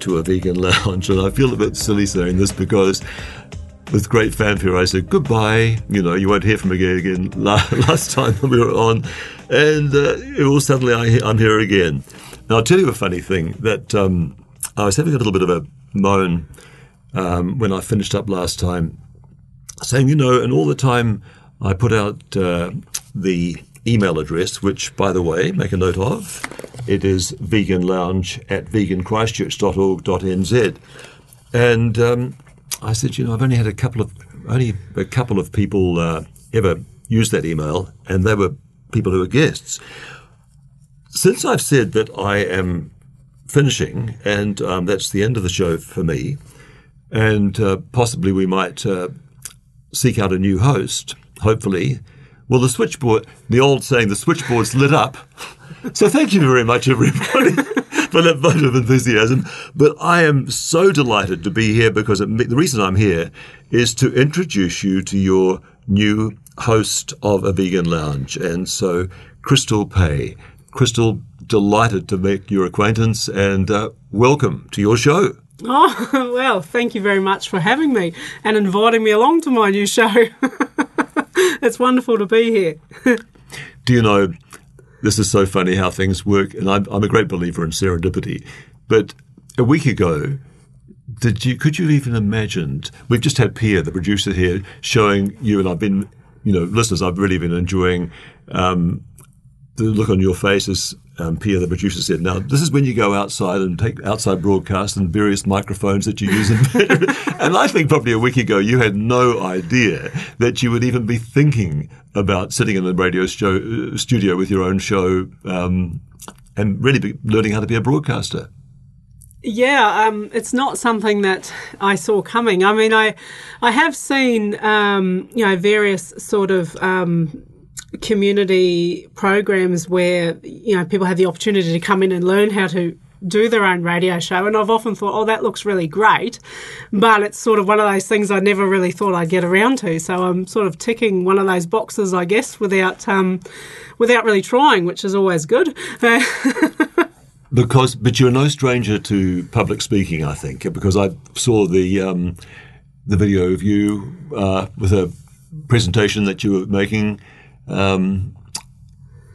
To a vegan lounge. And I feel a bit silly saying this because with great fanfare, I said goodbye. You know, you won't hear from me again last time we were on. And uh, all suddenly I, am here again. Now, I'll tell you a funny thing that um, I was having a little bit of a moan um, when I finished up last time, saying, you know, and all the time I put out uh, the email address, which, by the way, make a note of. It is veganlounge at veganchristchurch.org.nz. And um, I said, you know, I've only had a couple of only a couple of people uh, ever use that email, and they were people who were guests. Since I've said that I am finishing, and um, that's the end of the show for me, and uh, possibly we might uh, seek out a new host, hopefully well, the switchboard, the old saying, the switchboard's lit up. So thank you very much, everybody, for that vote of enthusiasm. But I am so delighted to be here because it, the reason I'm here is to introduce you to your new host of a vegan lounge. And so, Krystal Pay. Krystal, delighted to make your acquaintance and uh, welcome to your show. Oh, well, thank you very much for having me and inviting me along to my new show. it's wonderful to be here. Do you know, this is so funny how things work, and I'm, I'm a great believer in serendipity. But a week ago, did you could you even imagined? We've just had Pia, the producer here, showing you, and I've been, you know, listeners, I've really been enjoying um, the look on your faces um, Pia, the producer, said, "Now this is when you go outside and take outside broadcast and various microphones that you use." and I think probably a week ago you had no idea that you would even be thinking about sitting in a radio show, uh, studio with your own show um, and really learning how to be a broadcaster. Yeah, um, it's not something that I saw coming. I mean, I I have seen um, you know various sort of um, community programs where you know people have the opportunity to come in and learn how to do their own radio show. And I've often thought oh that looks really great but it's sort of one of those things I never really thought I'd get around to. So I'm sort of ticking one of those boxes I guess without um, without really trying which is always good. Because but you're no stranger to public speaking I think because I saw the um, the video of you uh, with a presentation that you were making um,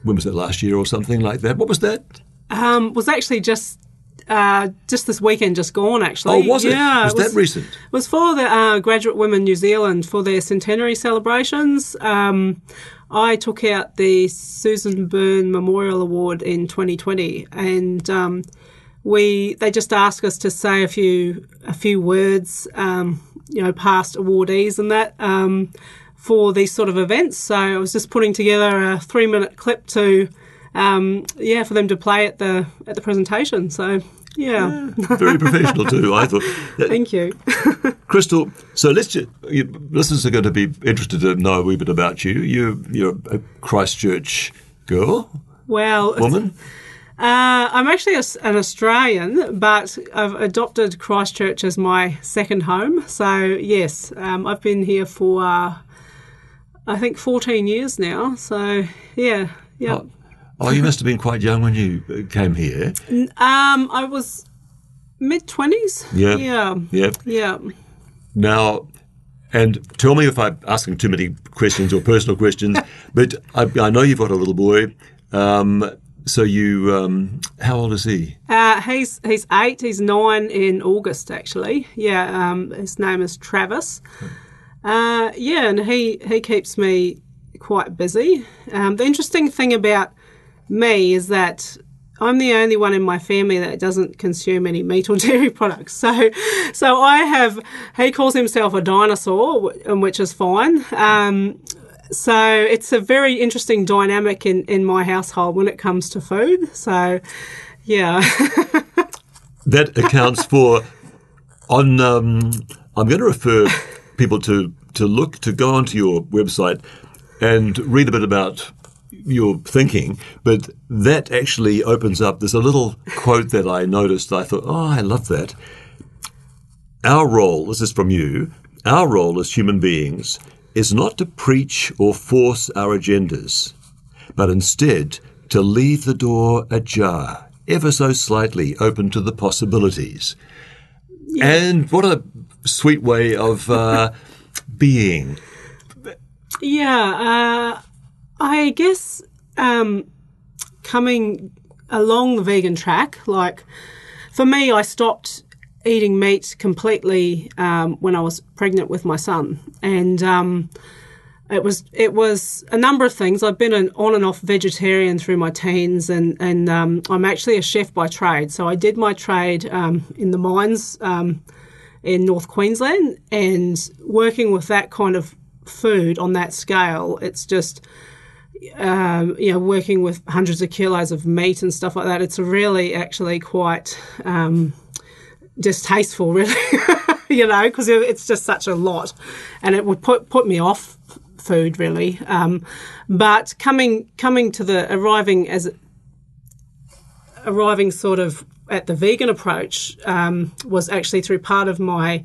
when was it last year or something like that? What was that? Um, was actually just uh, just this weekend, just gone actually. Oh, was it? Yeah, was, it was that recent? It was for the uh, Graduate Women New Zealand for their centenary celebrations. Um, I took out the Susan Byrne Memorial Award in 2020, and um, we they just asked us to say a few a few words, um, you know, past awardees and that. For these sort of events. So I was just putting together a three minute clip to, um, yeah, for them to play at the at the presentation. So yeah. yeah. very professional too. I thought. Thank you, Krystal. So let's just, you, listeners are going to be interested to know a wee bit about you. You you're a Christchurch girl. Well, woman. Uh, I'm actually a, an Australian, but I've adopted Christchurch as my second home. So yes, um, I've been here for. Uh, I think 14 years now. So, yeah, yeah. Oh, oh, you must have been quite young when you came here. Um, I was mid 20s. Yeah. Yeah. Yeah. Yeah. Now, and tell me if I'm asking too many questions or personal questions, but I, I, know you've got a little boy. Um, so you, um, how old is he? Uh, he's he's eight. He's nine in August, actually. Yeah. Um, his name is Travis. Uh, yeah, and he, he keeps me quite busy. Um, the interesting thing about me is that I'm the only one in my family that doesn't consume any meat or dairy products. So, so I have. He calls himself a dinosaur, which is fine. Um, so it's a very interesting dynamic in, in my household when it comes to food. So, yeah. that accounts for on. Um, I'm going to refer people to to look to go onto your website and read a bit about your thinking, but that actually opens up. There's a little quote that I noticed. I thought, oh, I love that. Our role, this is from you, our role as human beings is not to preach or force our agendas, but instead to leave the door ajar, ever so slightly open to the possibilities. Yeah. And what a sweet way of uh, being. Yeah, uh, I guess um, coming along the vegan track, like for me, I stopped eating meat completely um, when I was pregnant with my son, and um, it was it was a number of things. I've been an on and off vegetarian through my teens, and and um, I'm actually a chef by trade. So I did my trade um, in the mines um, in North Queensland, and working with that kind of food on that scale, it's just. Um, you know, working with hundreds of kilos of meat and stuff like that, it's really actually quite um, distasteful, really. you know, because it's just such a lot, and it would put put me off food really. Um, but coming coming to the arriving as arriving sort of at the vegan approach um, was actually through part of my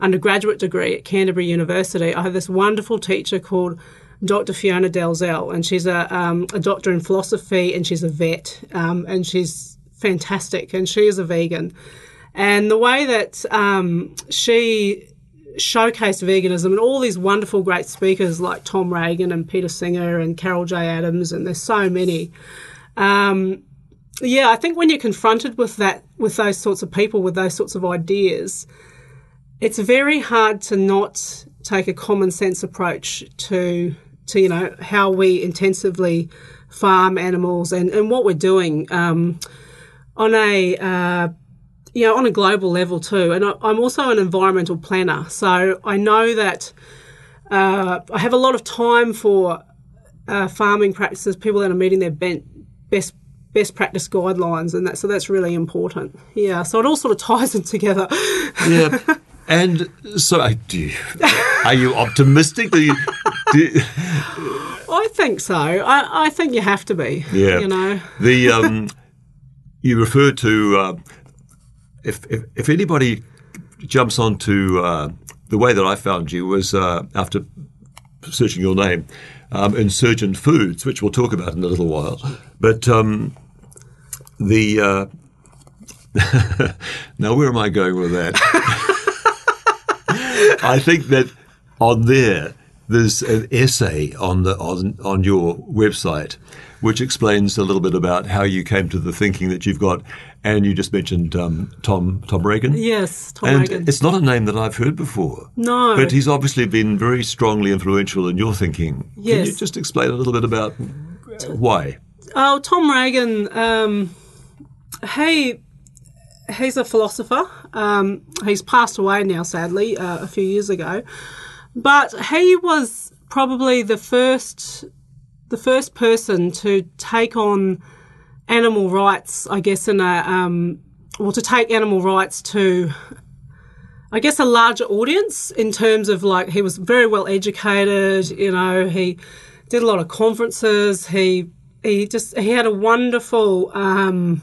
undergraduate degree at Canterbury University. I had this wonderful teacher called Dr. Fiona Dalzell, and she's a, um, a doctor in philosophy and she's a vet, um, and she's fantastic, and she is a vegan. And the way that um, she showcased veganism and all these wonderful, great speakers like Tom Regan and Peter Singer and Carol J. Adams, and there's so many. Um, yeah, I think when you're confronted with that, with those sorts of people, with those sorts of ideas, it's very hard to not take a common sense approach to to you know how we intensively farm animals and, and what we're doing um, on a uh, you know, on a global level too. And I, am also an environmental planner, so I know that uh, I have a lot of time for uh, farming practices, people that are meeting their best best practice guidelines, and that so that's really important. Yeah, so it all sort of ties in together. yeah. And so, do you, are you optimistic? Do you, do I think so. I, I, think you have to be. Yeah. You know, the um, you referred to uh, if, if, if anybody jumps onto uh, the way that I found you was uh, after searching your name, um, Insurgent Foods, which we'll talk about in a little while. But um, the uh, now, where am I going with that? I think that on there, there's an essay on the on on your website which explains a little bit about how you came to the thinking that you've got. And you just mentioned um, Tom Tom Regan. Yes, Tom and Regan. It's not a name that I've heard before. No, but he's obviously been very strongly influential in your thinking. Yes. Can you just explain a little bit about why? Oh, Tom Regan. Um, he he's a philosopher. Um, he's passed away now, sadly, uh, a few years ago. But he was probably the first the first person to take on animal rights, I guess, in a um, or to take animal rights to, I guess, a larger audience in terms of like he was very well educated. You know, he did a lot of conferences. He he just he had a wonderful. Um,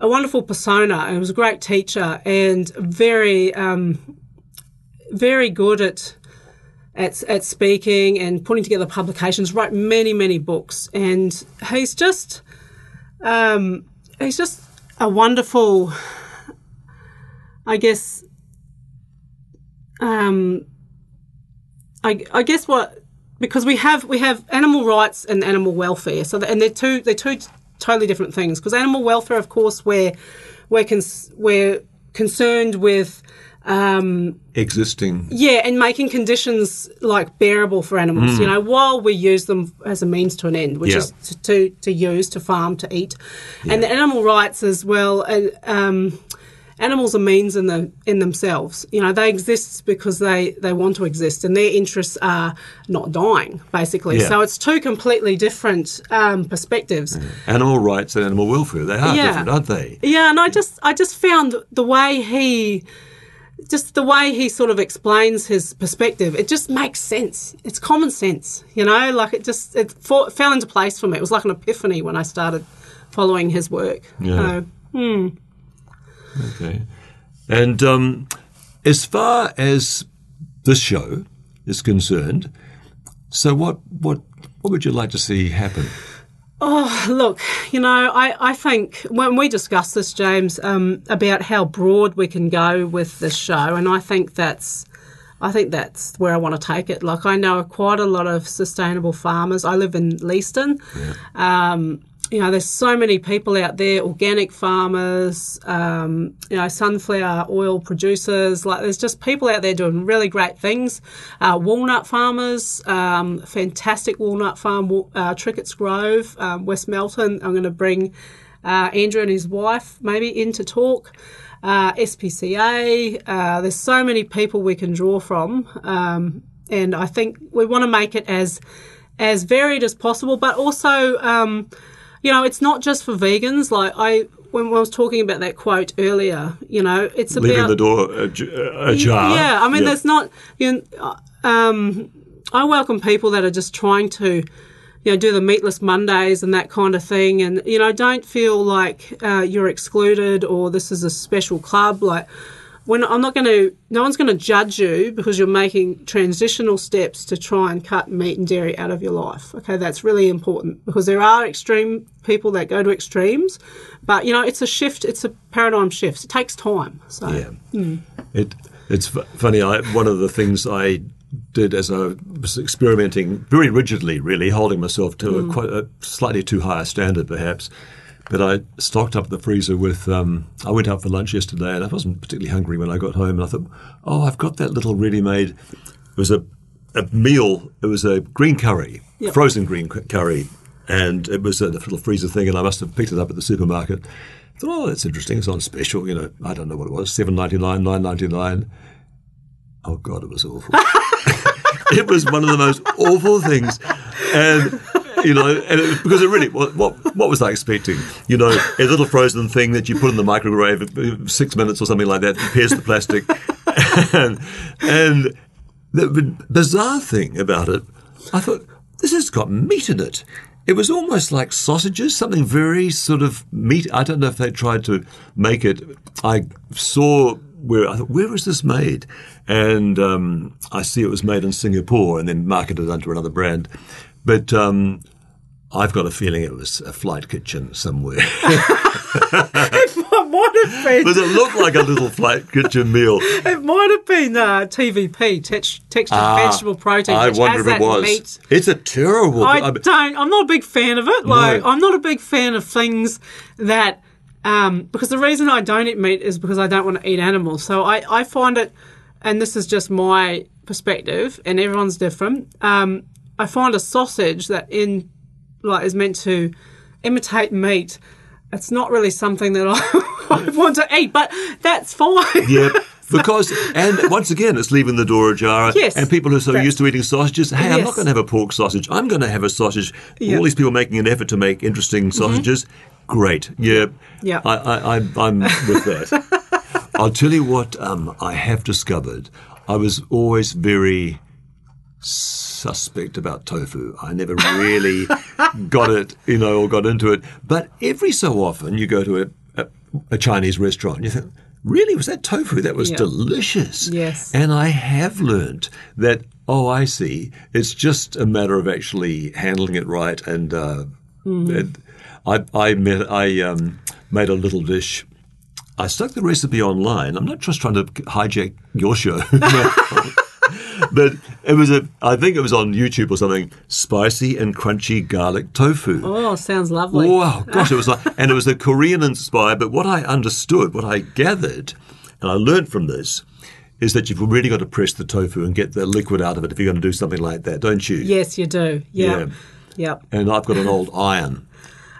a wonderful persona. He was a great teacher and very, um, very good at at, at speaking and putting together publications, wrote many, many books. And he's just, um, just a wonderful, I guess, um, I, I guess what, because we have, we have animal rights and animal welfare. So, and they're two, they're two totally different things. Because animal welfare, of course, we're, we're, cons- we're concerned with, um, existing. Yeah, and making conditions like bearable for animals. Mm. You know, while we use them as a means to an end, which yeah. is to, to, to use to farm to eat, yeah. and the animal rights as well. Uh, um, animals are means in the in themselves. You know, they exist because they they want to exist, and their interests are not dying, basically. Yeah. So it's two completely different um, perspectives. Animal rights and animal welfare, they are Yeah. different, aren't they? Yeah, and I just I just found the way he just the way he sort of explains his perspective, it just makes sense. It's common sense, you know. Like it just it fell into place for me. It was like an epiphany when I started following his work. Yeah. So, Okay. And um, as far as this show is concerned, so what what what would you like to see happen? Oh, look, you know, I, I think when we discussed this, James, um, about how broad we can go with this show, and I think that's, I think that's where I want to take it. Like I know quite a lot of sustainable farmers. I live in Leeston. Um, you know, there's so many people out there, organic farmers, um, you know, sunflower oil producers. Like, there's just people out there doing really great things. Uh, walnut farmers, um, fantastic walnut farm, uh, Trickett's Grove, um, West Melton. I'm going to bring uh, Andrew and his wife maybe in to talk. Uh, SPCA. Uh, there's so many people we can draw from, um, and I think we want to make it as as varied as possible, but also. You know, it's not just for vegans. Like I, when I was talking about that quote earlier, you know, it's Leaving about the door ajar. yeah. I mean, Yeah. there's not. You know, um, I welcome people that are just trying to, you know, do the meatless Mondays and that kind of thing, and you know, don't feel like uh, you're excluded or this is a special club. Like, when I'm not going to, no one's going to judge you because you're making transitional steps to try and cut meat and dairy out of your life. Okay, that's really important because there are extreme people that go to extremes, but you know, it's a shift. It's a paradigm shift. It takes time. So. Yeah. Hmm. It it's funny. I, one of the things I did as I was experimenting very rigidly, really holding myself to a hmm. quite a slightly too high a standard, perhaps. But I stocked up the freezer with. Um, I went out for lunch yesterday, and I wasn't particularly hungry when I got home. And I thought, oh, I've got that little ready-made. It was a a meal. It was a green curry, Yep. frozen green curry, and it was a little freezer thing. And I must have picked it up at the supermarket. I thought, oh, that's interesting. It's on special. You know, I don't know what it was, seven ninety nine, nine ninety nine. Oh God, it was awful. it was one of the most awful things, and you know, it, because it really, what, what what was I expecting? You know, a little frozen thing that you put in the microwave uh, six minutes or something like that, pierce the plastic, and and the bizarre thing about it, I thought this has got meat in it. It was almost like sausages, something very sort of meat. I don't know if they tried to make it. I saw where I thought, where was this made? And um, I see it was made in Singapore and then marketed under another brand. But um, I've got a feeling it was a flight kitchen somewhere. it might have been? Does it look like a little flight kitchen meal? It might have been uh, TVP, tex- textured vegetable protein. Ah, I wonder if it was. Meat. It's a terrible. I I- don't. I'm not a big fan of it. Like I'm not a big fan of things that. Um, because the reason I don't eat meat is because I don't want to eat animals. So I, I find it, and this is just my perspective, and everyone's different. Um, I find a sausage that in like is meant to imitate meat. It's not really something that I, I want to eat, but that's fine. Yeah, because and once again, it's leaving the door ajar. Yes. And people who are so used to eating sausages, hey, I'm not going to have a pork sausage. I'm going to have a sausage. Mm-hmm. All these people making an effort to make interesting sausages. Great. Yeah. Yeah. I, I, I, I'm with that. I'll tell you what um, I have discovered. I was always very suspect about tofu. I never really got it, you know, or got into it. But every so often, you go to a, a, a Chinese restaurant, and you think, really, was that tofu? That was Yeah. delicious. Yes. And I have learnt that. Oh, I see. It's just a matter of actually handling it right. And uh, it- I, I, met, I um, made a little dish. I stuck the recipe online. I'm not just trying to hijack your show. but it was a I think it was on YouTube or something. Spicy and crunchy garlic tofu. Oh, sounds lovely. Wow, gosh, it was like, and it was a Korean inspired. But what I understood, what I gathered, and I learned from this, is that you've really got to press the tofu and get the liquid out of it if you're going to do something like that, don't you? Yes, you do. Yeah. Yeah. Yep. And I've got an old iron.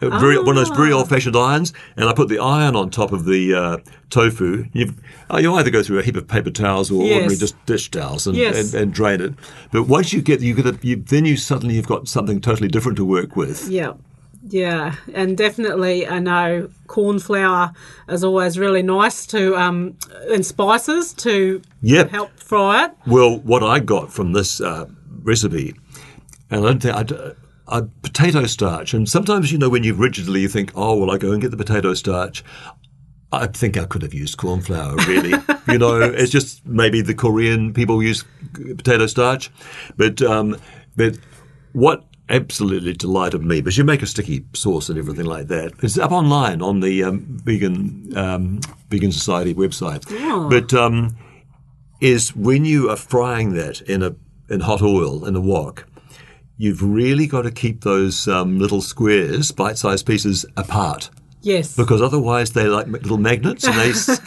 Very, one of those very Ah. old-fashioned irons, and I put the iron on top of the uh, tofu. You've, uh, you either go through a heap of paper towels or Yes. ordinary just dish towels and, Yes. and, and drain it. But once you get, you get, a, you, then you suddenly you've got something totally different to work with. Yeah. Yeah, and definitely, I know corn flour is always really nice to, um, and spices to Yep. help fry it. Well, what I got from this uh, recipe, and I don't think I'd, uh, potato starch, and sometimes you know when you rigidly you think, oh well, I go and get the potato starch. I think I could have used corn flour, really. you know, it's just maybe the Korean people use potato starch, but um, but what absolutely delighted me because you make a sticky sauce and everything like that. It's up online on the um, vegan um, vegan society website, but. Um, is when you are frying that in a in hot oil in a wok, you've really got to keep those um, little squares, bite-sized pieces, apart Yes. because otherwise they're like little magnets and they s-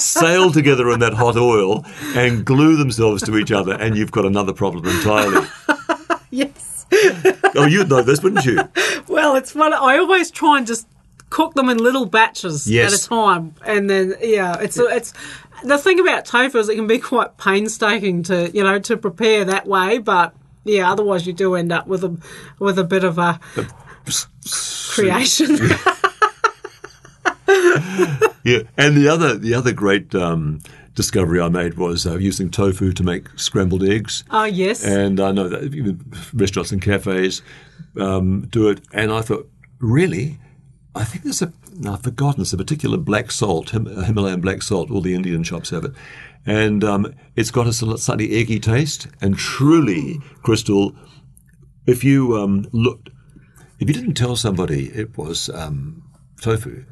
sail together in that hot oil and glue themselves to each other, and you've got another problem entirely. yes. Oh, you'd know this, wouldn't you? Well, it's fun. I always try and just cook them in little batches Yes. at a time, and then yeah, it's it's the thing about tofu is it can be quite painstaking to you know to prepare that way, but yeah, otherwise you do end up with a with a bit of a creation. Yeah, and the other the other great um, discovery I made was uh, using tofu to make scrambled eggs. oh yes, And I know that even restaurants and cafes um, do it. And I thought, really? I think there's a, no, I've forgotten, there's a particular black salt, Him, Himalayan black salt, all the Indian shops have it. And um, it's got a slightly eggy taste. And truly, Krystal, if you um, looked, if you didn't tell somebody it was um, tofu,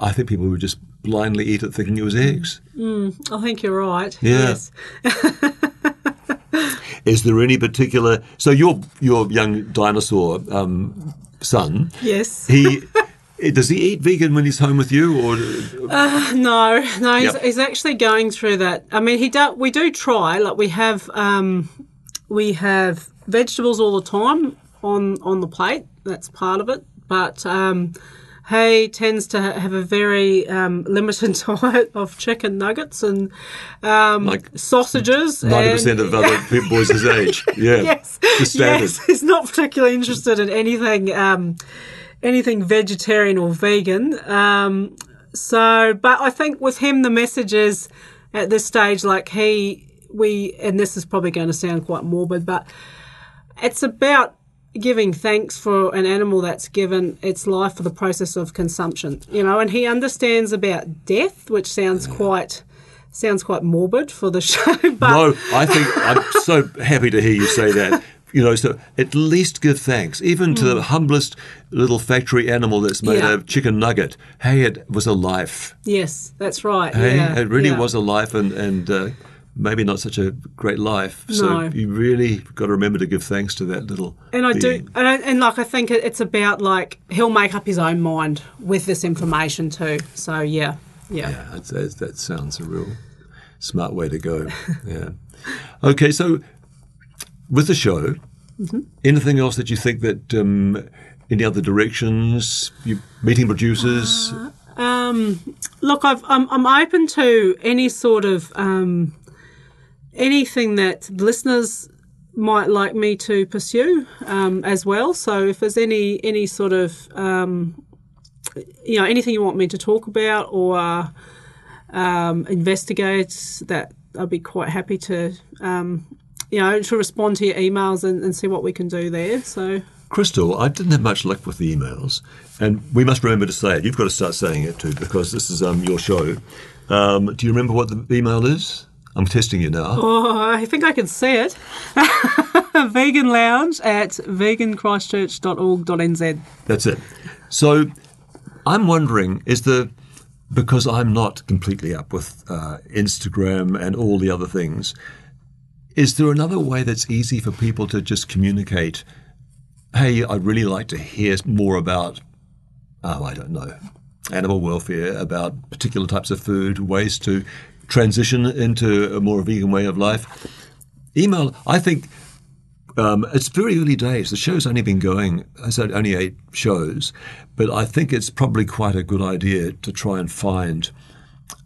I think people would just blindly eat it thinking it was eggs. I think you're right. Yeah. Yes. Is there any particular? So your your young dinosaur um, son, Yes. he does he eat vegan when he's home with you, or No, no, he's, Yep. he's actually going through that. I mean, he do, we do try. Like we have, um, we have vegetables all the time on on the plate. That's part of it. But um, he tends to have a very um, limited diet of chicken nuggets and um, Like sausages. ninety percent of other people boys his age? Yeah, yes, yes, he's not particularly interested in anything, um, anything vegetarian or vegan. Um, so, but I think with him, the message is at this stage, like he, we, and this is probably going to sound quite morbid, but it's about giving thanks for an animal that's given its life for the process of consumption, you know, and he understands about death, which sounds quite. Sounds quite morbid for the show, but No, I think I'm so happy to hear you say that. You know, so at least give thanks, even to the humblest little factory animal that's made Mm. Yeah. a chicken nugget. Hey, it was a life. yes, that's right. Hey, yeah, it really yeah. was a life, and and uh, maybe not such a great life. So No. you really got to remember to give thanks to that little. And I being. do, and, I, and like I think it's about like he'll make up his own mind with this information too. So yeah, yeah. Yeah, that sounds a real smart way to go. Yeah. Okay, so with the show, Mm-hmm. anything else that you think that um, any other directions? You meeting producers? Look, I've, I'm I'm open to any sort of um, anything that listeners might like me to pursue um, as well. So if there's any any sort of um, you know anything you want me to talk about or um, investigate, that I'd be quite happy to um, you know to respond to your emails and, and see what we can do there. So. Krystal, I didn't have much luck with the emails, and we must remember to say it. You've got to start saying it too, because this is um, your show. Um, do you remember what the email is? I'm testing you now. Oh, I think I can see it. Vegan Lounge at veganchristchurch.org.nz. That's it. So I'm wondering is the because I'm not completely up with uh, Instagram and all the other things. Is there another way that's easy for people to just communicate? Hey, I'd really like to hear more about, oh, I don't know, animal welfare, about particular types of food, ways to transition into a more vegan way of life. Email, I think Um, it's very early days. The show's only been going, I said only eight shows, but I think it's probably quite a good idea to try and find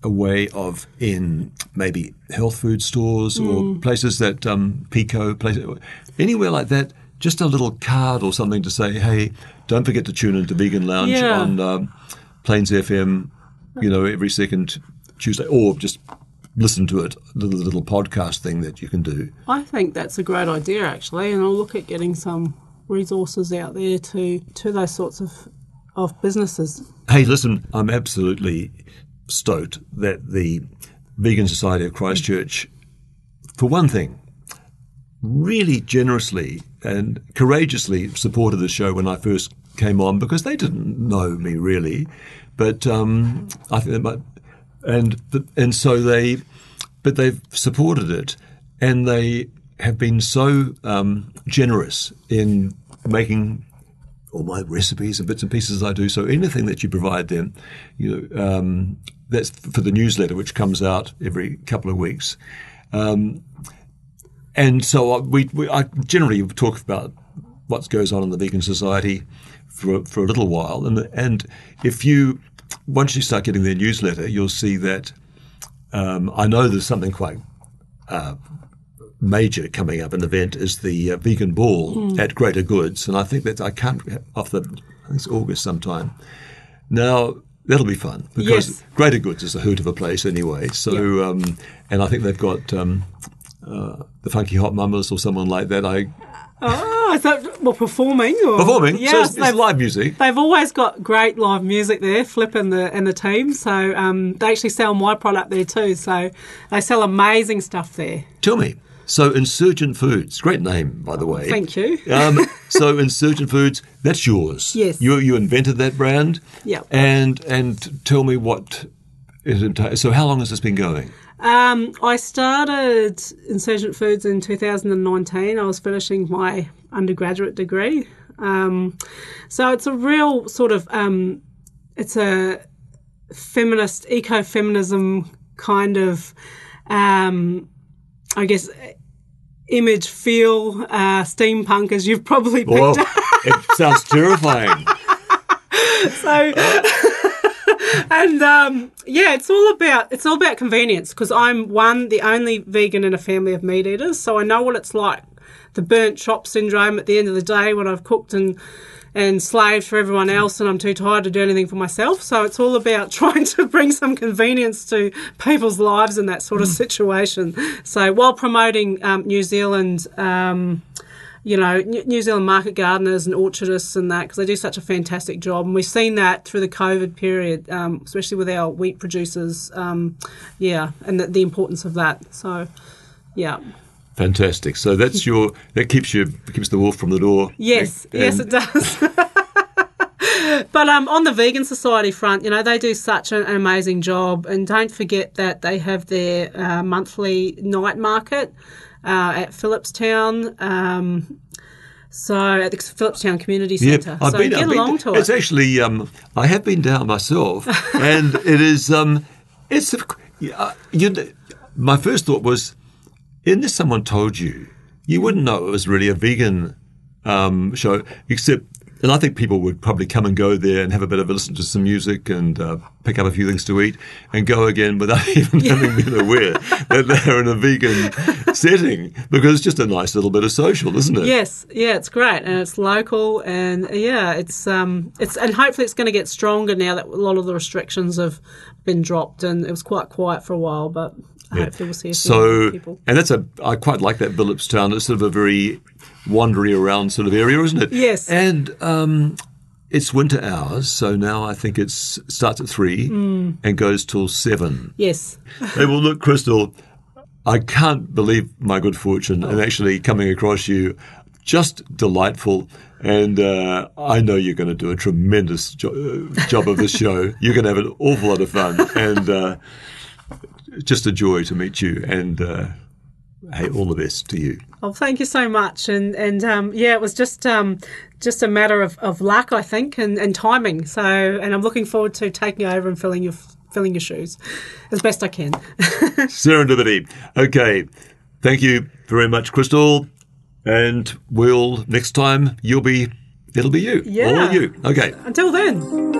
a way of in maybe health food stores or places that um, Piko, places, anywhere like that, just a little card or something to say, hey, don't forget to tune into Vegan Lounge Yeah. on um, Plains FM, you know, every second Tuesday, or just listen to it, the little podcast thing that you can do. I think that's a great idea actually, and I'll look at getting some resources out there to to those sorts of of businesses. Hey, listen, I'm absolutely stoked that the Vegan Society of Christchurch, for one thing, really generously and courageously supported the show when I first came on because they didn't know me really, but um, I think they might, and and so they, but they've supported it, and they have been so um, generous in making all my recipes and bits and pieces I do. So anything that you provide them, you know, um, that's for the newsletter, which comes out every couple of weeks. Um, and so I- we, we, I generally talk about what goes on in the vegan society for for a little while, and and if you once you start getting their newsletter, you'll see that um, I know there's something quite major coming up. An event is the uh, vegan ball at Greater Goods, and I think that I can't off the I think it's August sometime. Now that'll be fun because Yes. Greater Goods is a hoot of a place anyway. So um, and I think they've got. Um, uh, the Funky Hot Mamas or someone like that. I Oh, is that well performing or performing. Yes, so it's, it's live music. they've always got great live music there. Flip and the and the team, so um, they actually sell my product there too. So they sell amazing stuff there. Tell me. So Insurgent Foods, great name by the way. Thank you. um, so Insurgent Foods, that's yours. Yes. You you invented that brand. Yeah. And and tell me what it. So how long has this been going? Um, I started Insurgent Foods in 2019. I was finishing my undergraduate degree. Um, so it's a real sort of um, it's a feminist ecofeminism kind of um, I guess image feel uh, steampunk as you've probably picked Whoa, up. it sounds terrifying. so and um, yeah it's all about it's all about convenience because i'm one the only vegan in a family of meat eaters so i know what it's like the burnt chop syndrome at the end of the day when i've cooked and and slaved for everyone else and i'm too tired to do anything for myself so it's all about trying to bring some convenience to people's lives in that sort of situation so while promoting um, new zealand um, you know, New New Zealand market gardeners and orchardists and that because they do such a fantastic job. And we've seen that through the COVID period, um, especially with our wheat producers. Um, yeah, and the, the importance of that. So, yeah. Fantastic. So that's your that keeps you keeps the wolf from the door. Yes, And- yes, it does. but um, on the Vegan Society front, you know, they do such an, an amazing job. And don't forget that they have their uh, monthly night market uh, at Phillipstown. Um, so at the Phillipstown Community Centre. I've so been, get I've been- along to It's actually, um, I have been down myself, and it is, um, it's, a- uh, you, know, my first thought was, unless someone told you, you wouldn't know it was really a vegan um, show, except, and I think people would probably come and go there and have a bit of a listen to some music and uh, pick up a few things to eat and go again without even having been aware that they're in a vegan setting because it's just a nice little bit of social, isn't it? Yes, yeah, it's great, and it's local, and yeah, it's um, it's and hopefully it's going to get stronger now that a lot of the restrictions have been dropped, and it was quite quiet for a while, but hopefully we'll see a few So, people. and that's a, I quite like that Phillipstown. It's sort of a very wandery around sort of area, isn't it? Yes. And um, it's winter hours, so now I think it starts at three Mm. and goes till seven. Yes, hey, well, look, Krystal, I can't believe my good fortune and actually coming across you. Just delightful. And uh, I know you're going to do a tremendous jo- uh, job of this show. You're going to have an awful lot of fun. And uh, just a joy to meet you. And uh, hey, all the best to you. Oh, thank you so much. And and um, yeah, it was just um, just a matter of, of luck, I think, and, and timing. So, and I'm looking forward to taking over and filling your filling your shoes as best I can. Serendipity. Okay. Thank you very much, Krystal. And we'll next time you'll be it'll be you. Yeah. All you. Okay. Until then.